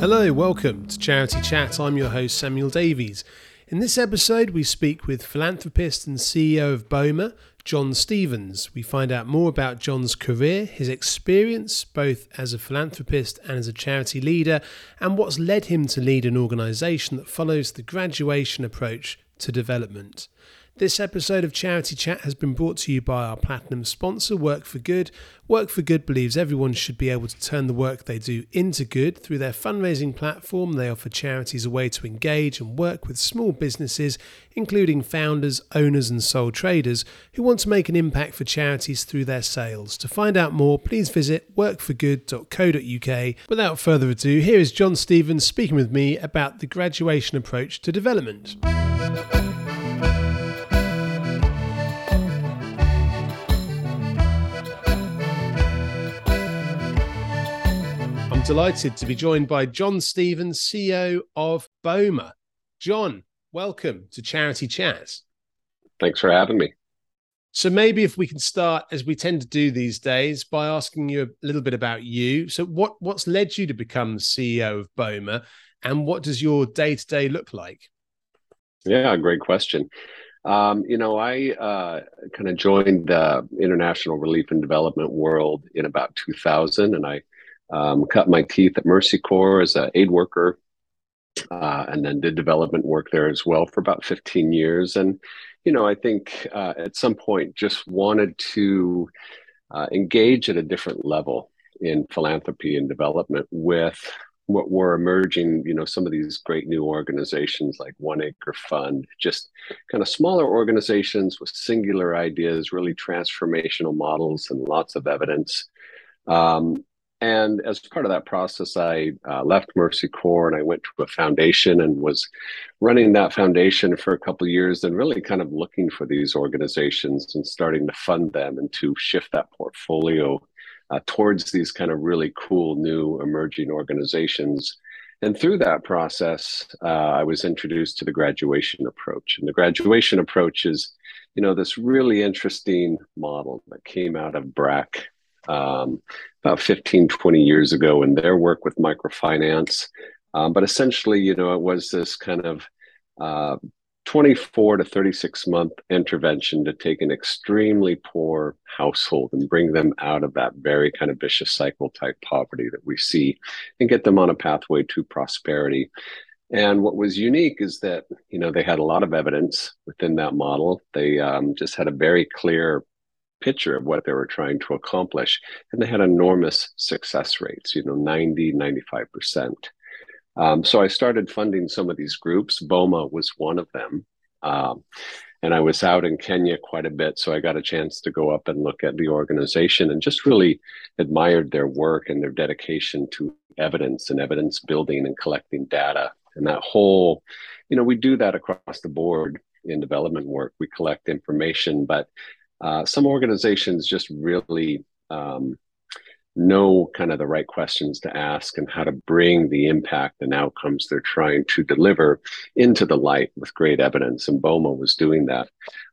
Hello, welcome to Charity Chat. I'm your host, Samuel Davies. In this episode, we speak with philanthropist and CEO of BOMA, John Stevens. We find out more about John's career, his experience both as a philanthropist and as a charity leader, and what's led him to lead an organisation that follows the graduation approach to development. This episode of Charity Chat has been brought to you by our platinum sponsor, Work for Good. Work for Good believes everyone should be able to turn the work they do into good. Through their fundraising platform, they offer charities a way to engage and work with small businesses, including founders, owners, and sole traders who want to make an impact for charities through their sales. To find out more, please visit workforgood.co.uk. Without further ado, here is John Stevens speaking with me about the graduation approach to development. Delighted to be joined by John Stevens, CEO of BOMA. John, welcome to Charity Chat. Thanks for having me. So, maybe if we can start, as we tend to do these days, by asking you a little bit about you. So, what, what's led you to become CEO of BOMA, and what does your day to day look like? Yeah, great question. Um, you know, I uh, kind of joined the international relief and development world in about 2000, and I um, cut my teeth at Mercy Corps as an aid worker, uh, and then did development work there as well for about 15 years. And, you know, I think uh, at some point just wanted to uh, engage at a different level in philanthropy and development with what were emerging, you know, some of these great new organizations like One Acre Fund, just kind of smaller organizations with singular ideas, really transformational models and lots of evidence. Um, and as part of that process, I uh, left Mercy Corps and I went to a foundation and was running that foundation for a couple years and really kind of looking for these organizations and starting to fund them and to shift that portfolio uh, towards these kind of really cool new emerging organizations. And through that process, uh, I was introduced to the graduation approach. And the graduation approach is, you know, this really interesting model that came out of BRAC um, about 15, 20 years ago in their work with microfinance. Um, but essentially, you know, it was this kind of uh, 24 to 36 month intervention to take an extremely poor household and bring them out of that very kind of vicious cycle type poverty that we see and get them on a pathway to prosperity. And what was unique is that, you know, they had a lot of evidence within that model. They um, just had a very clear picture of what they were trying to accomplish. And they had enormous success rates, you know, 90, 95%. Um, so I started funding some of these groups. BOMA was one of them. Um, and I was out in Kenya quite a bit. So I got a chance to go up and look at the organization and just really admired their work and their dedication to evidence and evidence building and collecting data. And that whole, you know, we do that across the board in development work. We collect information, but uh, some organizations just really um, know kind of the right questions to ask and how to bring the impact and outcomes they're trying to deliver into the light with great evidence. And BOMA was doing that.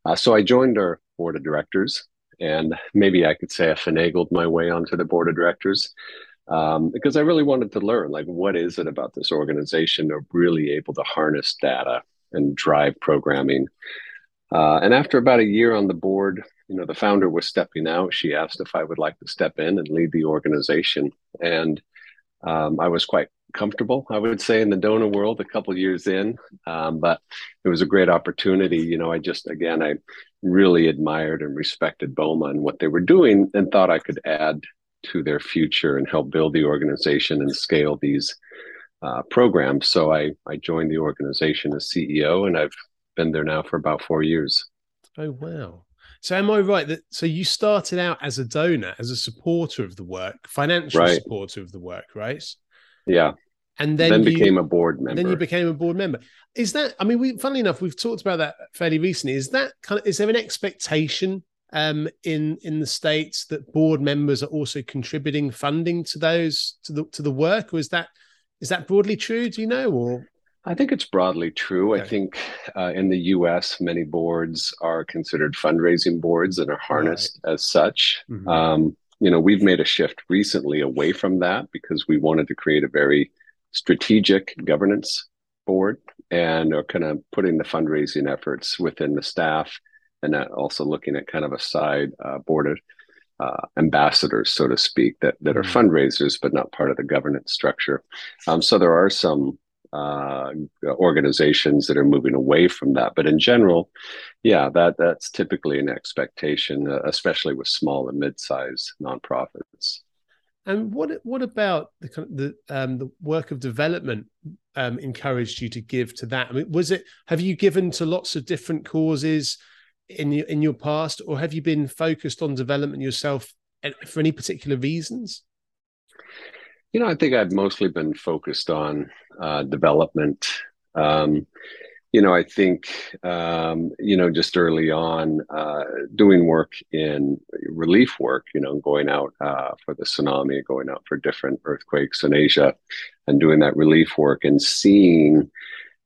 Uh, so I joined our board of directors, and maybe I could say I finagled my way onto the board of directors. Um, because I really wanted to learn, like, what is it about this organization are really able to harness data and drive programming? Uh, and after about a year on the board, you know, the founder was stepping out. She asked if I would like to step in and lead the organization, and um, I was quite comfortable, I would say, in the donor world a couple years in. Um, but it was a great opportunity. You know, I just again, I really admired and respected BOMA and what they were doing, and thought I could add to their future and help build the organization and scale these uh, programs. So I I joined the organization as CEO, and I've been there now for about four years. Oh wow! So am I right that so you started out as a donor, as a supporter of the work, financial right. supporter of the work, right? Yeah. And then, then you, became a board member. Then you became a board member. Is that? I mean, we funnily enough, we've talked about that fairly recently. Is that kind of? Is there an expectation um, in in the states that board members are also contributing funding to those to the to the work, or is that is that broadly true? Do you know, or I think it's broadly true. Okay. I think uh, in the US, many boards are considered fundraising boards and are harnessed right. as such. Mm-hmm. Um, you know, we've made a shift recently away from that because we wanted to create a very strategic governance board and are kind of putting the fundraising efforts within the staff and also looking at kind of a side uh, board of uh, ambassadors, so to speak, that, that are mm-hmm. fundraisers but not part of the governance structure. Um, so there are some uh, organizations that are moving away from that. But in general, yeah, that that's typically an expectation, uh, especially with small and mid-sized nonprofits. And what what about the the um, the work of development um, encouraged you to give to that? I mean, was it have you given to lots of different causes in your in your past, or have you been focused on development yourself for any particular reasons? You know, I think I've mostly been focused on uh, development. Um, you know, I think, um, you know, just early on, uh, doing work in relief work, you know, going out uh, for the tsunami, going out for different earthquakes in Asia and doing that relief work and seeing,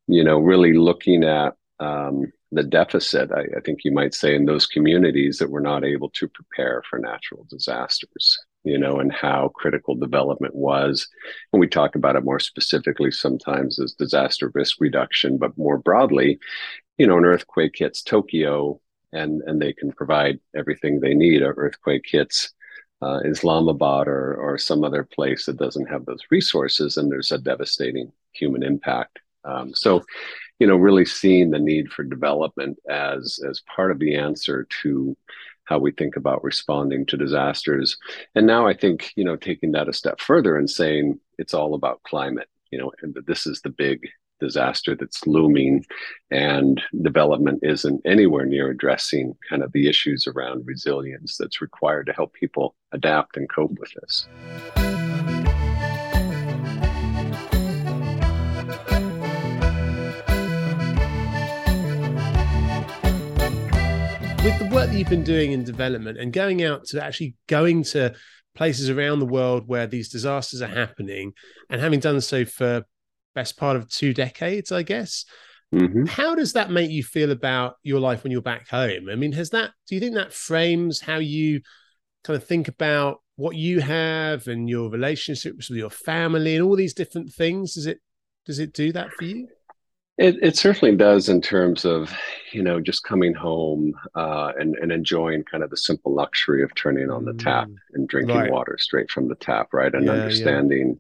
you know, really looking at um, the deficit, I, I, think you might say, in those communities that were not able to prepare for natural disasters you know, and how critical development was. And we talk about it more specifically sometimes as disaster risk reduction, but more broadly, you know, an earthquake hits Tokyo and, and they can provide everything they need. An earthquake hits uh, Islamabad or, or some other place that doesn't have those resources, and there's a devastating human impact. Um, so, you know, really seeing the need for development as as part of the answer to how we think about responding to disasters. And now I think, you know, taking that a step further and saying it's all about climate, you know, and that this is the big disaster that's looming and development isn't anywhere near addressing kind of the issues around resilience that's required to help people adapt and cope with this. With the work that you've been doing in development and going out to actually going to places around the world where these disasters are happening and having done so for best part of two decades i guess mm-hmm. how does that make you feel about your life when you're back home? I mean has that do you think that frames how you kind of think about what you have and your relationships with your family and all these different things? Does it does it do that for you it, it certainly does in terms of, you know, just coming home uh, and, and enjoying kind of the simple luxury of turning on the tap mm. and drinking right. water straight from the tap, right? And yeah, understanding,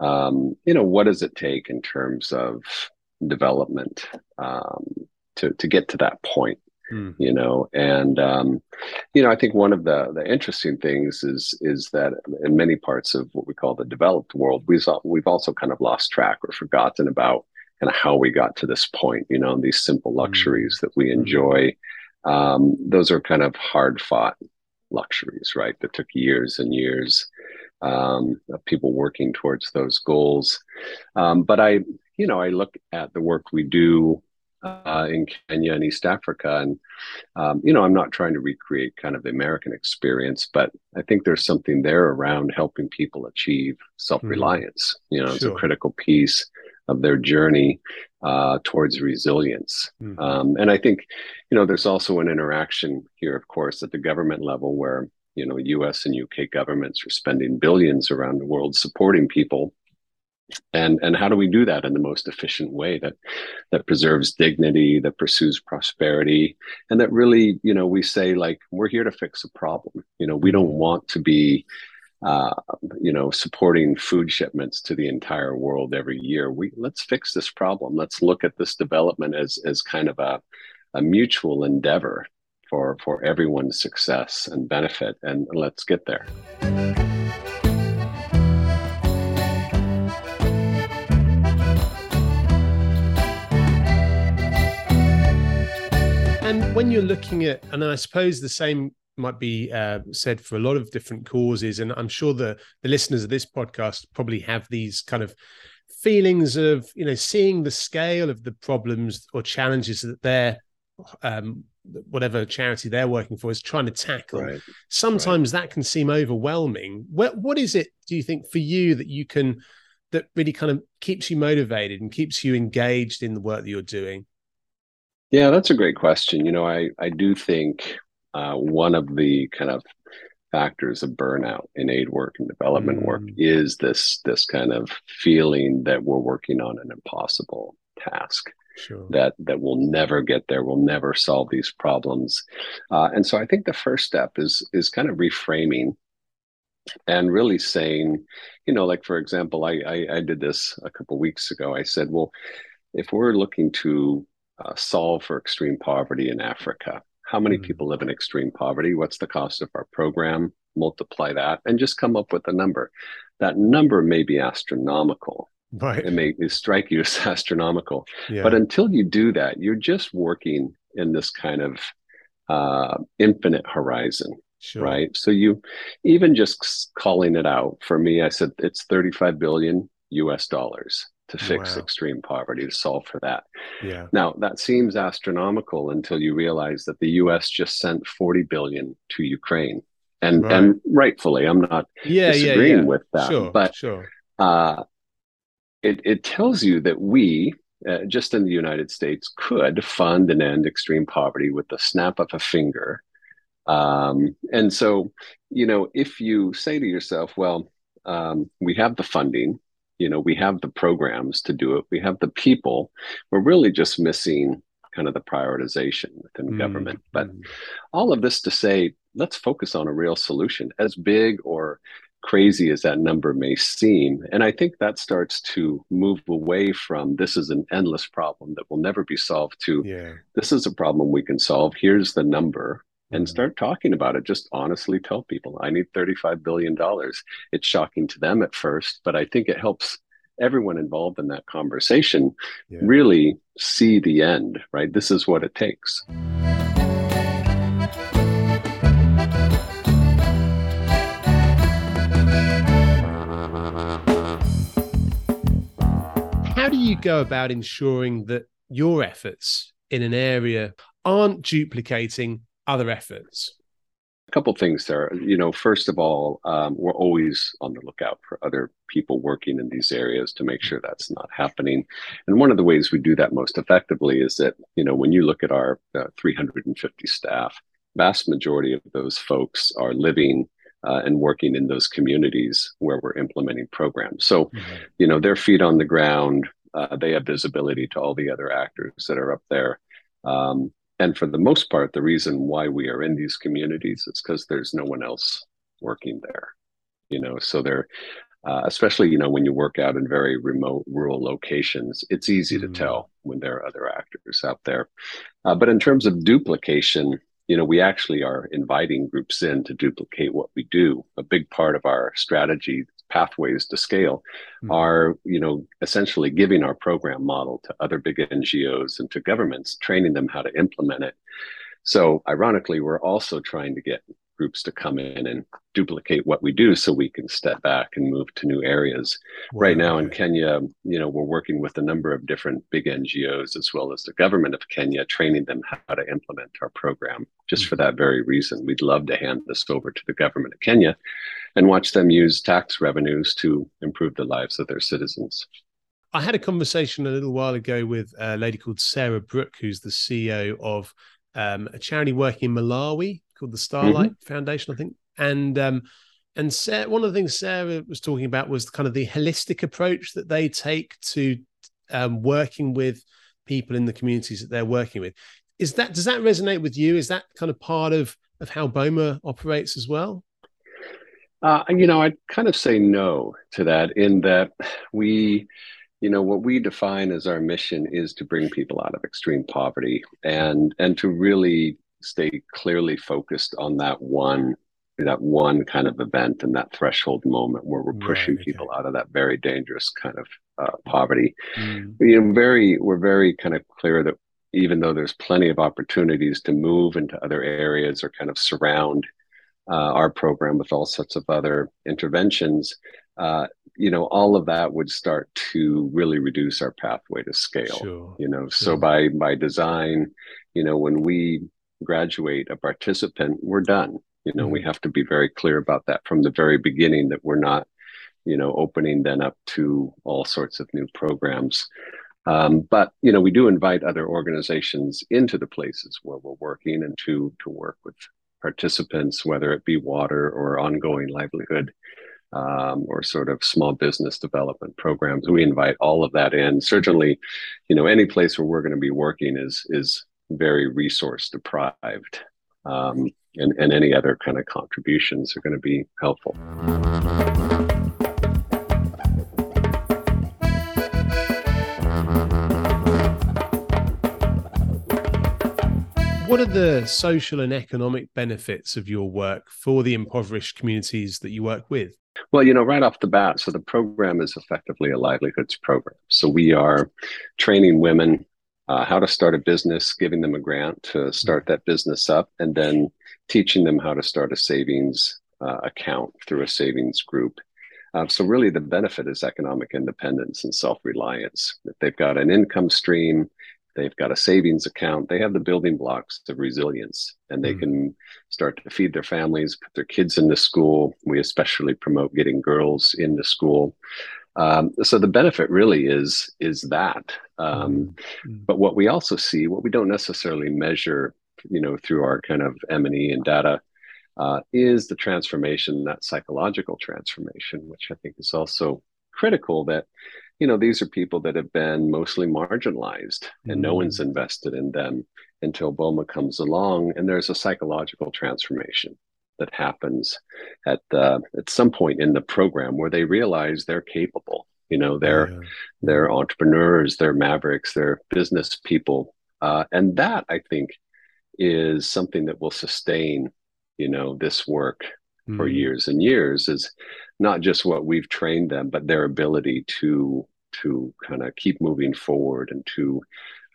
yeah. Um, you know, what does it take in terms of development um, to, to get to that point, mm. you know? And, um, you know, I think one of the, the interesting things is, is that in many parts of what we call the developed world, we've, we've also kind of lost track or forgotten about kind of how we got to this point, you know, these simple luxuries mm-hmm. that we enjoy. Um, those are kind of hard fought luxuries, right? That took years and years um, of people working towards those goals. Um, but I, you know, I look at the work we do uh, in Kenya and East Africa, and um, you know, I'm not trying to recreate kind of the American experience, but I think there's something there around helping people achieve self-reliance. Mm-hmm. You know, sure. it's a critical piece of their journey uh, towards resilience. Mm-hmm. Um, and I think, you know, there's also an interaction here, of course, at the government level where, you know, US and UK governments are spending billions around the world supporting people. And, and how do we do that in the most efficient way that that preserves dignity, that pursues prosperity, and that really, you know, we say like we're here to fix a problem. You know, we don't want to be uh, you know, supporting food shipments to the entire world every year. We let's fix this problem. Let's look at this development as as kind of a, a mutual endeavor for for everyone's success and benefit, and let's get there. And when you're looking at, and I suppose the same might be uh, said for a lot of different causes. And I'm sure the the listeners of this podcast probably have these kind of feelings of you know seeing the scale of the problems or challenges that they're um, whatever charity they're working for is trying to tackle. Right. Sometimes right. that can seem overwhelming. What what is it? Do you think for you that you can that really kind of keeps you motivated and keeps you engaged in the work that you're doing? Yeah, that's a great question. You know, I I do think uh, one of the kind of factors of burnout in aid work and development mm. work is this this kind of feeling that we're working on an impossible task sure. that that will never get there we'll never solve these problems uh, and so i think the first step is is kind of reframing and really saying you know like for example i i, I did this a couple weeks ago i said well if we're looking to uh, solve for extreme poverty in africa how many mm-hmm. people live in extreme poverty? What's the cost of our program? Multiply that and just come up with a number. That number may be astronomical. Right. It may strike you as astronomical. Yeah. But until you do that, you're just working in this kind of uh, infinite horizon. Sure. Right. So you even just calling it out for me, I said it's 35 billion US dollars to fix wow. extreme poverty to solve for that. Yeah. Now that seems astronomical until you realize that the U.S. just sent 40 billion to Ukraine, and right. and rightfully, I'm not yeah, disagreeing yeah, yeah. with that, sure, but sure. Uh, it it tells you that we. Uh, just in the United States, could fund and end extreme poverty with the snap of a finger. Um, and so, you know, if you say to yourself, well, um, we have the funding, you know we have the programs to do it. We have the people. We're really just missing kind of the prioritization within mm government. But all of this to say let's focus on a real solution. As big or crazy as that number may seem and i think that starts to move away from this is an endless problem that will never be solved to yeah. this is a problem we can solve. Here's the number and mm-hmm. start talking about it. Just honestly tell people, I need $35 billion. It's shocking to them at first, but I think it helps everyone involved in that conversation yeah. really see the end, right? This is what it takes. How do you go about ensuring that your efforts in an area aren't duplicating other efforts? A couple things there. You know, first of all, um, we're always on the lookout for other people working in these areas to make sure that's not happening. And one of the ways we do that most effectively is that, you know, when you look at our uh, 350 staff, vast majority of those folks are living uh, and working in those communities where we're implementing programs. So, mm-hmm. you know, their feet on the ground, uh, they have visibility to all the other actors that are up there. Um, and for the most part, the reason why we are in these communities is because there's no one else working there. You know, so they're uh, especially you know when you work out in very remote rural locations it's easy mm-hmm. to tell when there are other actors out there uh, but in terms of duplication you know we actually are inviting groups in to duplicate what we do a big part of our strategy pathways to scale mm-hmm. are you know essentially giving our program model to other big ngos and to governments training them how to implement it so ironically we're also trying to get groups to come in and duplicate what we do so we can step back and move to new areas. Wow, right now in Kenya, you know, we're working with a number of different big NGOs as well as the government of Kenya, training them how to implement our program. Just mm-hmm. for that very reason, we'd love to hand this over to the government of Kenya and watch them use tax revenues to improve the lives of their citizens. I had a conversation a little while ago with a lady called Sarah Brook, who's the CEO of um, a charity working in Malawi called the Starlight mm-hmm. Foundation, I think. And um, and Sarah, one of the things Sarah was talking about was kind of the holistic approach that they take to um, working with people in the communities that they're working with. Is that does that resonate with you? Is that kind of part of of how BOMA operates as well? Uh, you know, I'd kind of say no to that in that we, you know, what we define as our mission is to bring people out of extreme poverty and and to really stay clearly focused on that one that one kind of event and that threshold moment where we're pushing right, okay. people out of that very dangerous kind of uh, poverty. Mm. You know, very we're very kind of clear that even though there's plenty of opportunities to move into other areas or kind of surround uh, our program with all sorts of other interventions, uh, you know, all of that would start to really reduce our pathway to scale. Sure. You know, so by by design, you know, when we graduate a participant, we're done. You know, mm-hmm. we have to be very clear about that from the very beginning that we're not you know, opening then up to all sorts of new programs. Um, but you know, we do invite other organizations into the places where we're working and to to work with participants, whether it be water or ongoing livelihood um, or sort of small business development programs. We invite all of that in. Certainly, you know, any place where we're going to be working is is very resource deprived, um, and and any other kind of contributions are going to be helpful. What are the social and economic benefits of your work for the impoverished communities that you work with? Well, you know, right off the bat, so the program is effectively a livelihoods program. So we are training women uh, how to start a business, giving them a grant to start that business up, and then teaching them how to start a savings uh, account through a savings group. Uh, so really, the benefit is economic independence and self-reliance. If they've got an income stream, they've got a savings account they have the building blocks of resilience and they mm. can start to feed their families put their kids into school we especially promote getting girls into school um, so the benefit really is is that um, mm. but what we also see what we don't necessarily measure you know through our kind of m&e and data uh, is the transformation that psychological transformation which i think is also critical that you know these are people that have been mostly marginalized and mm-hmm. no one's mm. invested in them until boma comes along and there's a psychological transformation that happens at the at some point in the program where they realize they're capable you know they're yeah. they're entrepreneurs they're mavericks they're business people uh, and that i think is something that will sustain you know this work mm. for years and years is not just what we've trained them but their ability to to kind of keep moving forward and to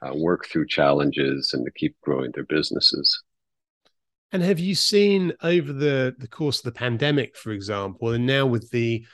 uh, work through challenges and to keep growing their businesses. And have you seen over the the course of the pandemic, for example, and now with the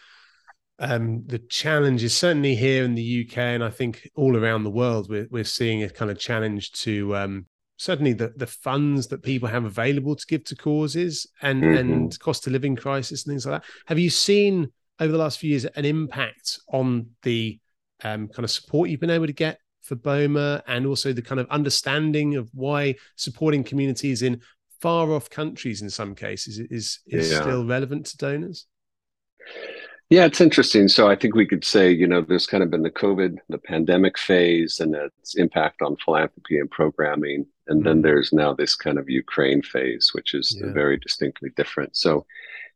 um, the challenges certainly here in the UK and I think all around the world, we're we're seeing a kind of challenge to um, certainly the the funds that people have available to give to causes and mm-hmm. and cost of living crisis and things like that. Have you seen over the last few years an impact on the um, kind of support you've been able to get for BOMA and also the kind of understanding of why supporting communities in far off countries in some cases is is yeah. still relevant to donors? Yeah, it's interesting. So I think we could say, you know, there's kind of been the COVID, the pandemic phase and its impact on philanthropy and programming. And mm then there's now this kind of Ukraine phase, which is yeah. very distinctly different. So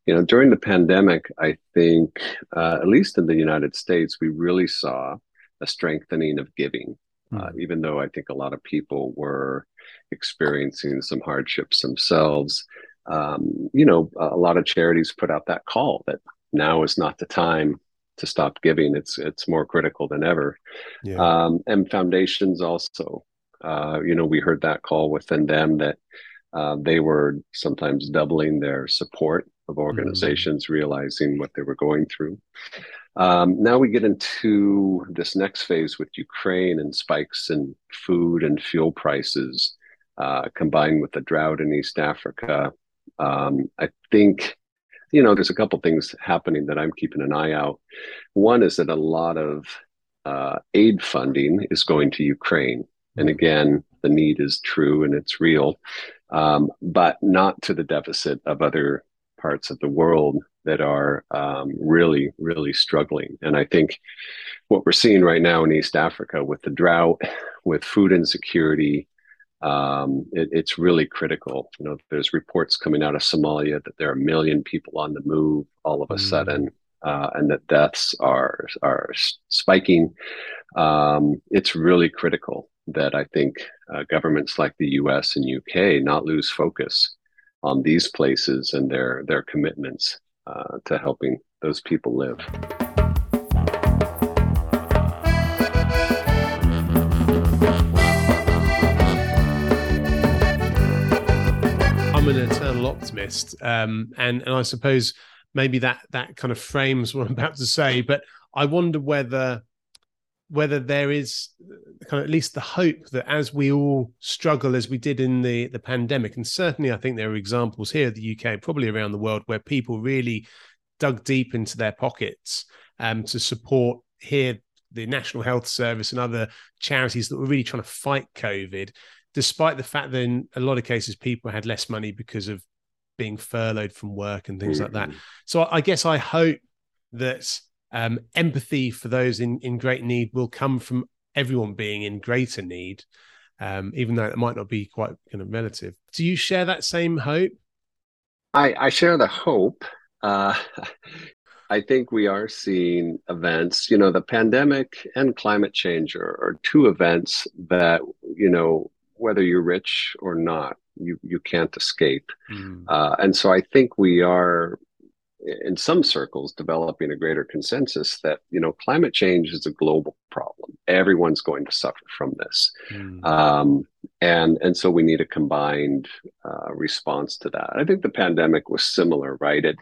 you know, during the pandemic, I think, uh, at least in the United States, we really saw a strengthening of giving, mm. uh, even though I think a lot of people were experiencing some hardships themselves. Um, you know, a lot of charities put out that call that now is not the time to stop giving. It's it's more critical than ever. Yeah. Um, and foundations also, uh, you know, we heard that call within them that uh, they were sometimes doubling their support of mm-hmm. organizations mm-hmm. realizing what they were going through. Um, now we get into this next phase with Ukraine and spikes in food and fuel prices, uh, combined with the drought in East Africa. Um, I think, you know, there's a couple things happening that I'm keeping an eye out. One is that a lot of uh, aid funding is going to Ukraine. And again, the need is true and it's real, um, but not to the deficit of other parts of the world that are um, really, really struggling. And I think what we're seeing right now in East Africa with the drought, with food insecurity, um, it, it's really critical. You know, there's reports coming out of Somalia that there are a million people on the move all of a mm. sudden, uh, and that deaths are are spiking. Um, it's really critical that I think uh, governments like the U.S. and UK not lose focus on these places and their their commitments uh, to helping those people live. I'm an eternal optimist, um, and and I suppose maybe that that kind of frames what I'm about to say. But I wonder whether whether there is kind of at least the hope that as we all struggle as we did in the the pandemic and certainly i think there are examples here in the uk probably around the world where people really dug deep into their pockets um, to support here the National Health Service and other charities that were really trying to fight COVID, despite the fact that in a lot of cases people had less money because of being furloughed from work and things mm-hmm. like that. Mm-hmm. So I guess I hope that um, empathy for those in, in great need will come from everyone being in greater need, um, even though it might not be quite kind of relative. Do you share that same hope? I, I share the hope. Uh, I think we are seeing events, you know, the pandemic and climate change are, are two events that, you know, whether you're rich or not, you, you can't escape. Mm. Uh, and so I think we are in some circles developing a greater consensus that you know climate change is a global problem. Everyone's going to suffer from this. Mm. um, and and so we need a combined uh, response to that. I think the pandemic was similar right? It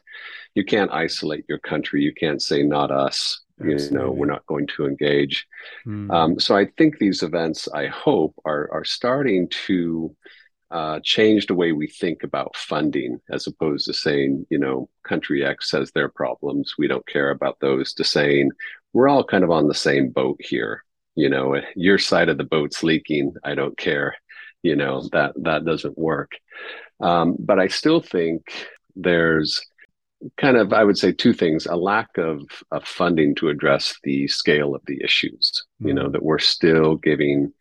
you can't isolate your country. You can't say not us. Absolutely. you know we're not going to engage. Mm. um, so i think these events i hope are are starting to uh, change the way we think about funding as opposed to saying, you know, country X has their problems. We don't care about those to saying we're all kind of on the same boat here. You know, your side of the boat's leaking. I don't care. You know, that that doesn't work. Um, but I still think there's kind of, I would say, two things: a lack of, of funding to address the scale of the issues. Mm-hmm. You know, mm-hmm. that we're still giving,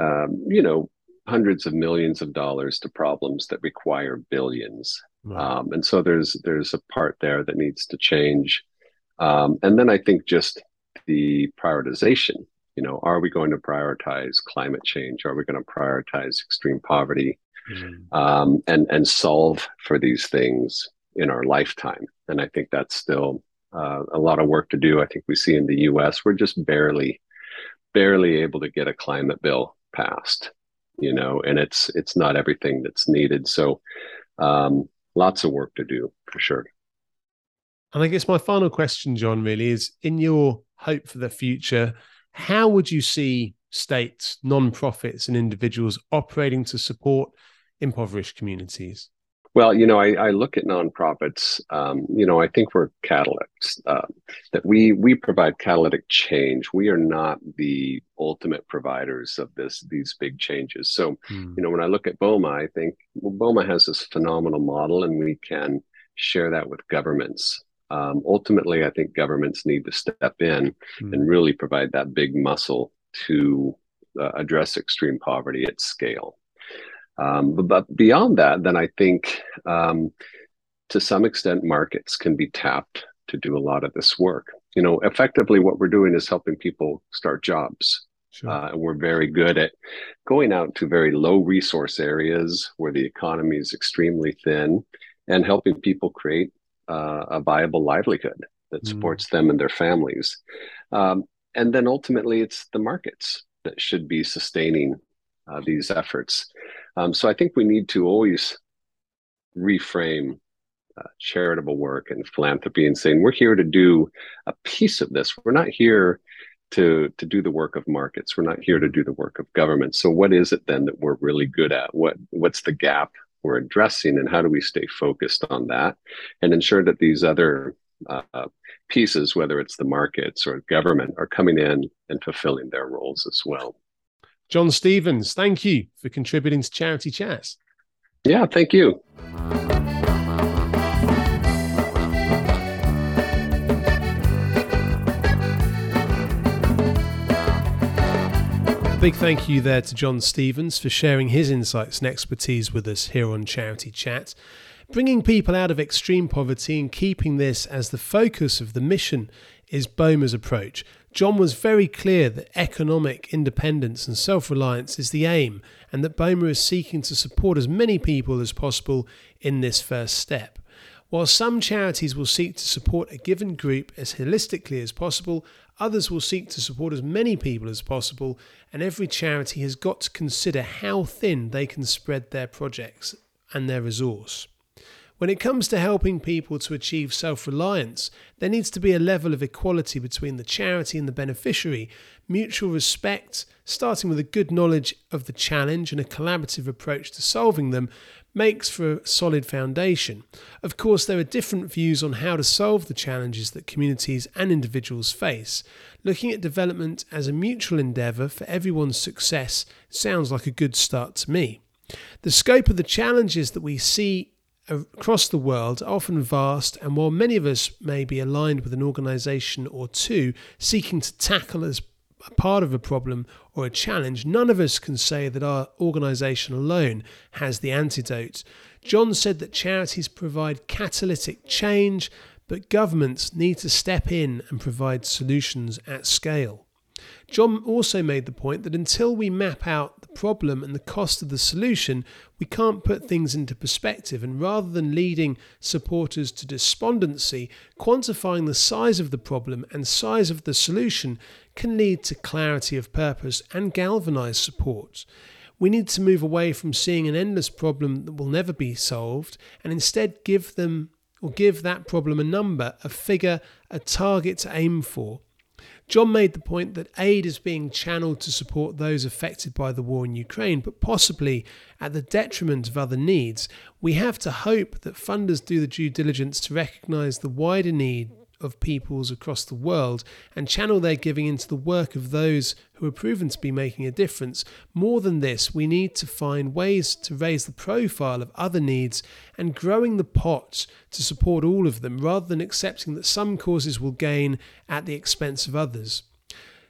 um, you know, hundreds of millions of dollars to problems that require billions. Um, and so there's there's a part there that needs to change. Um, and then I think just the prioritization. You know, are we going to prioritize climate change? Are we going to prioritize extreme poverty, mm-hmm. um, and and solve for these things in our lifetime? And I think that's still uh, a lot of work to do. I think we see in the U.S. we're just barely barely able to get a climate bill passed you know, and it's it's not everything that's needed. So um, lots of work to do for sure. And I guess my final question, John, really is in your hope for the future, how would you see states, non-profits, and individuals operating to support impoverished communities? Well, you know, I, I look at nonprofits. Um, you know, I think we're catalysts. Uh, that we we provide catalytic change. We are not the ultimate providers of this these big changes. So, hmm. you know, when I look at BOMA, I think well, BOMA has this phenomenal model, and we can share that with governments. Um, ultimately, I think governments need to step in hmm. and really provide that big muscle to uh, address extreme poverty at scale. Um, but, but, beyond that, then I think um, to some extent markets can be tapped to do a lot of this work. You know, effectively, what we're doing is helping people start jobs. Sure. Uh, and we're very good at going out to very low resource areas where the economy is extremely thin and helping people create uh, a viable livelihood that mm. supports them and their families. Um, and then ultimately, it's the markets that should be sustaining uh, these efforts. Um, so I think we need to always reframe uh, charitable work and philanthropy and saying we're here to do a piece of this. We're not here to to do the work of markets. We're not here to do the work of government. So what is it then that we're really good at? What what's the gap we're addressing, and how do we stay focused on that and ensure that these other uh, pieces, whether it's the markets or government, are coming in and fulfilling their roles as well. John Stevens, thank you for contributing to Charity Chats. Yeah, thank you. A big thank you there to John Stevens for sharing his insights and expertise with us here on Charity Chat. Bringing people out of extreme poverty and keeping this as the focus of the mission is BOMA's approach. John was very clear that economic independence and self reliance is the aim, and that BOMA is seeking to support as many people as possible in this first step. While some charities will seek to support a given group as holistically as possible, others will seek to support as many people as possible, and every charity has got to consider how thin they can spread their projects and their resource. When it comes to helping people to achieve self reliance, there needs to be a level of equality between the charity and the beneficiary, mutual respect, starting with a good knowledge of the challenge and a collaborative approach to solving them, makes for a solid foundation. Of course, there are different views on how to solve the challenges that communities and individuals face. Looking at development as a mutual endeavour for everyone's success sounds like a good start to me. The scope of the challenges that we see across the world are often vast, and while many of us may be aligned with an organisation or two seeking to tackle as a part of a problem or a challenge, none of us can say that our organisation alone has the antidote. John said that charities provide catalytic change, but governments need to step in and provide solutions at scale. John also made the point that until we map out the problem and the cost of the solution, we can't put things into perspective. And rather than leading supporters to despondency, quantifying the size of the problem and size of the solution can lead to clarity of purpose and galvanize support. We need to move away from seeing an endless problem that will never be solved and instead give them or give that problem a number, a figure, a target to aim for. John made the point that aid is being channeled to support those affected by the war in Ukraine, but possibly at the detriment of other needs. We have to hope that funders do the due diligence to recognise the wider need of peoples across the world and channel their giving into the work of those who are proven to be making a difference. More than this, we need to find ways to raise the profile of other needs and growing the pot to support all of them rather than accepting that some causes will gain at the expense of others.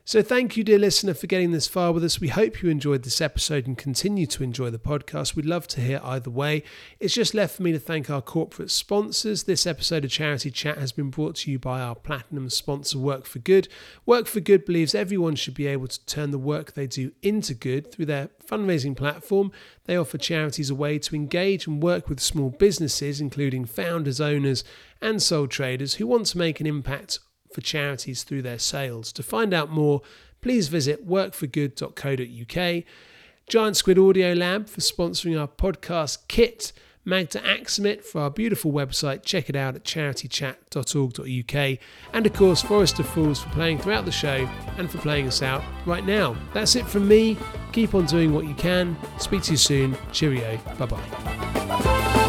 So, thank you, dear listener, for getting this far with us. We hope you enjoyed this episode and continue to enjoy the podcast. We'd love to hear either way. It's just left for me to thank our corporate sponsors. This episode of Charity Chat has been brought to you by our platinum sponsor, Work for Good. Work for Good believes everyone should be able to turn the work they do into good through their fundraising platform. They offer charities a way to engage and work with small businesses, including founders, owners, and sole traders who want to make an impact for charities through their sales. To find out more, please visit workforgood.co.uk. Giant Squid Audio Lab for sponsoring our podcast kit. Magda Axamit for our beautiful website. Check it out at charitychat.org.uk. And of course, Forest of Fools for playing throughout the show and for playing us out right now. That's it from me. Keep on doing what you can. Speak to you soon. Cheerio. Bye bye.